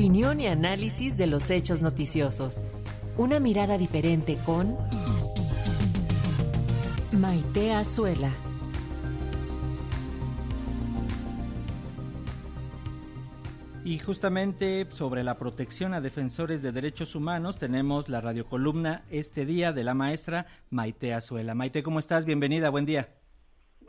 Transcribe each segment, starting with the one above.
Opinión y análisis de los hechos noticiosos. Una mirada diferente con Maite Azuela. Y justamente sobre la protección a defensores de derechos humanos tenemos la radiocolumna este día de la maestra Maite Azuela. Maite, ¿cómo estás? Bienvenida, buen día.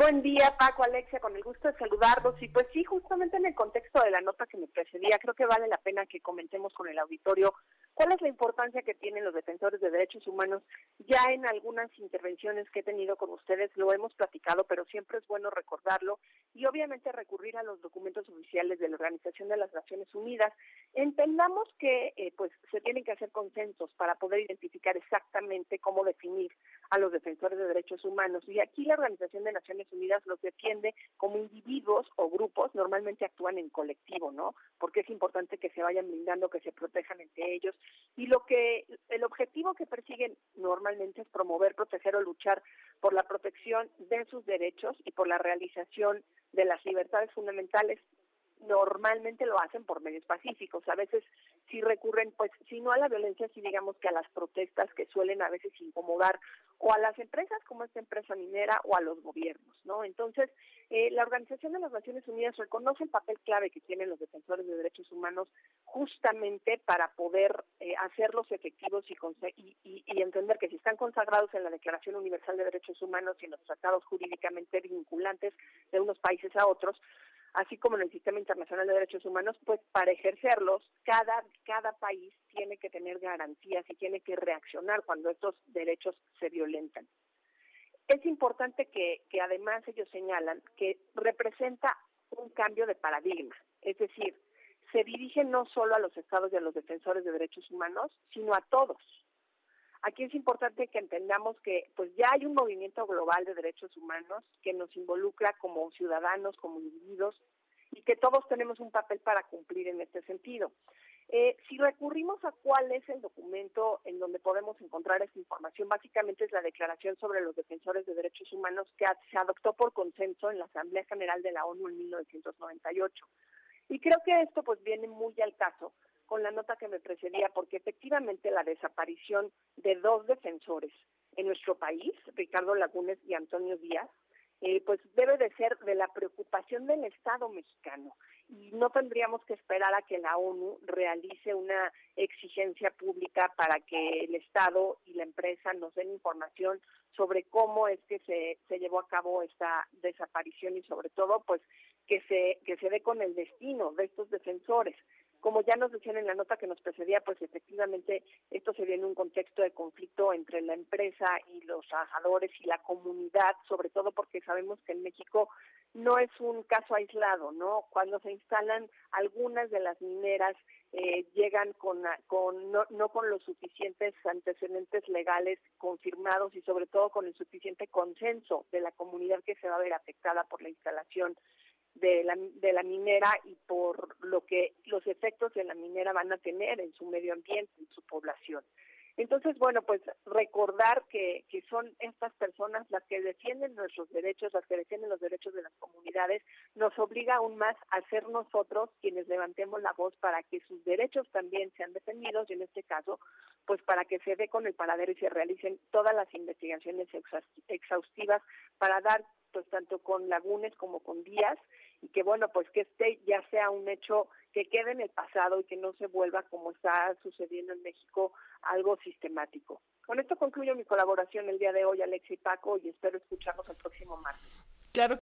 Buen día, Paco, Alexia, con el gusto de saludarlos. Y pues sí, justamente en el contexto de la nota que me precedía, creo que vale la pena que comentemos con el auditorio cuál es la importancia que tienen los defensores de derechos humanos. Ya en algunas intervenciones que he tenido con ustedes lo hemos platicado, pero siempre es bueno recordarlo y obviamente recurrir a los documentos oficiales de la Organización de las Naciones Unidas. Entendamos que eh, pues se tienen que hacer consensos para poder identificar exactamente cómo definir a los defensores de derechos humanos. Y aquí la Organización de Naciones Unidas los defiende como individuos o grupos, normalmente actúan en colectivo, ¿no? Porque es importante que se vayan blindando, que se protejan entre ellos. Y lo que, el objetivo que persiguen normalmente es promover, proteger o luchar por la protección de sus derechos y por la realización de las libertades fundamentales normalmente lo hacen por medios pacíficos. A veces sí recurren, pues, si no a la violencia, sí digamos que a las protestas que suelen a veces incomodar o a las empresas como esta empresa minera o a los gobiernos, ¿no? Entonces, eh, la Organización de las Naciones Unidas reconoce el papel clave que tienen los defensores de derechos humanos justamente para poder eh, hacerlos efectivos y, y, y, entender que si están consagrados en la Declaración Universal de Derechos Humanos y en los tratados jurídicamente vinculantes de unos países a otros, así como en el sistema internacional de derechos humanos, pues para ejercerlos, cada, cada país tiene que tener garantías y tiene que reaccionar cuando estos derechos se violentan. Es importante que, que además ellos señalan que representa un cambio de paradigma, es decir, se dirige no solo a los estados y a los defensores de derechos humanos, sino a todos. Aquí es importante que entendamos que pues ya hay un movimiento global de derechos humanos que nos involucra como ciudadanos, como individuos, y que todos tenemos un papel para cumplir en este sentido. Eh, si recurrimos a cuál es el documento en donde podemos encontrar esta información, básicamente es la Declaración sobre los Defensores de Derechos Humanos que se adoptó por consenso en la Asamblea General de la ONU en 1998. Y creo que esto pues viene muy al caso con la nota que me precedía, porque efectivamente la desaparición de dos defensores en nuestro país, Ricardo Lagunes y Antonio Díaz, eh, pues debe de ser de la preocupación del Estado mexicano. Y no tendríamos que esperar a que la ONU realice una exigencia pública para que el Estado y la empresa nos den información sobre cómo es que se, se llevó a cabo esta desaparición y sobre todo pues que se que se dé con el destino de estos defensores como ya nos decían en la nota que nos precedía, pues efectivamente esto se viene en un contexto de conflicto entre la empresa y los trabajadores y la comunidad, sobre todo porque sabemos que en México no es un caso aislado, ¿no? Cuando se instalan algunas de las mineras eh, llegan con, con no, no con los suficientes antecedentes legales confirmados y sobre todo con el suficiente consenso de la comunidad que se va a ver afectada por la instalación de la, de la minera y por lo que los efectos de la minera van a tener en su medio ambiente, en su población. Entonces, bueno, pues recordar que, que son estas personas las que defienden nuestros derechos, las que defienden los derechos de las comunidades, nos obliga aún más a ser nosotros quienes levantemos la voz para que sus derechos también sean defendidos y en este caso, pues para que se dé con el paradero y se realicen todas las investigaciones exhaustivas para dar pues tanto con Lagunes como con Díaz y que bueno pues que este ya sea un hecho que quede en el pasado y que no se vuelva como está sucediendo en México algo sistemático. Con esto concluyo mi colaboración el día de hoy, Alexia y Paco, y espero escucharnos el próximo martes. Claro